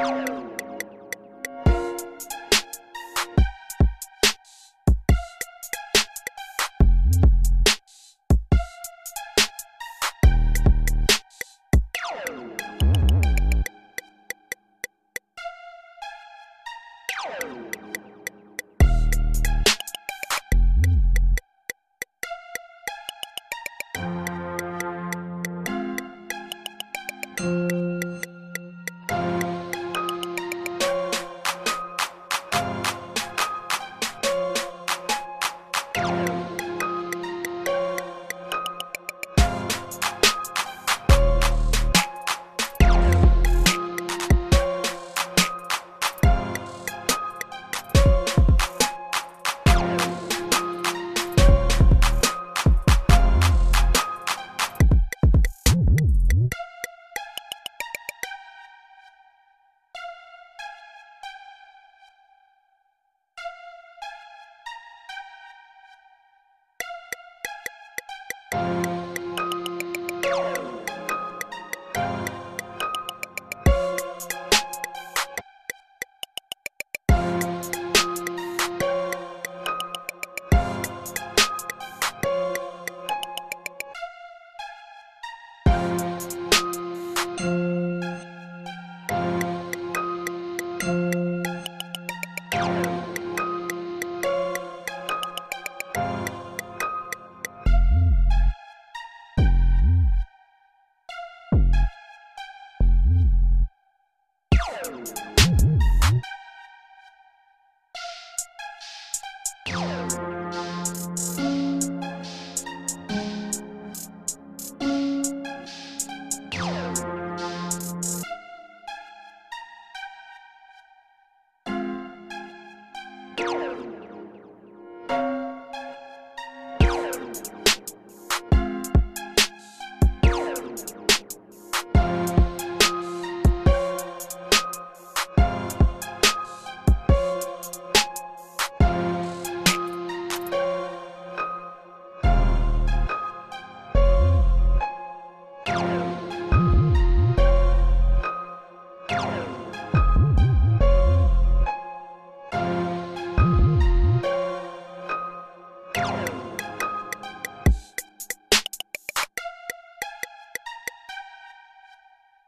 you you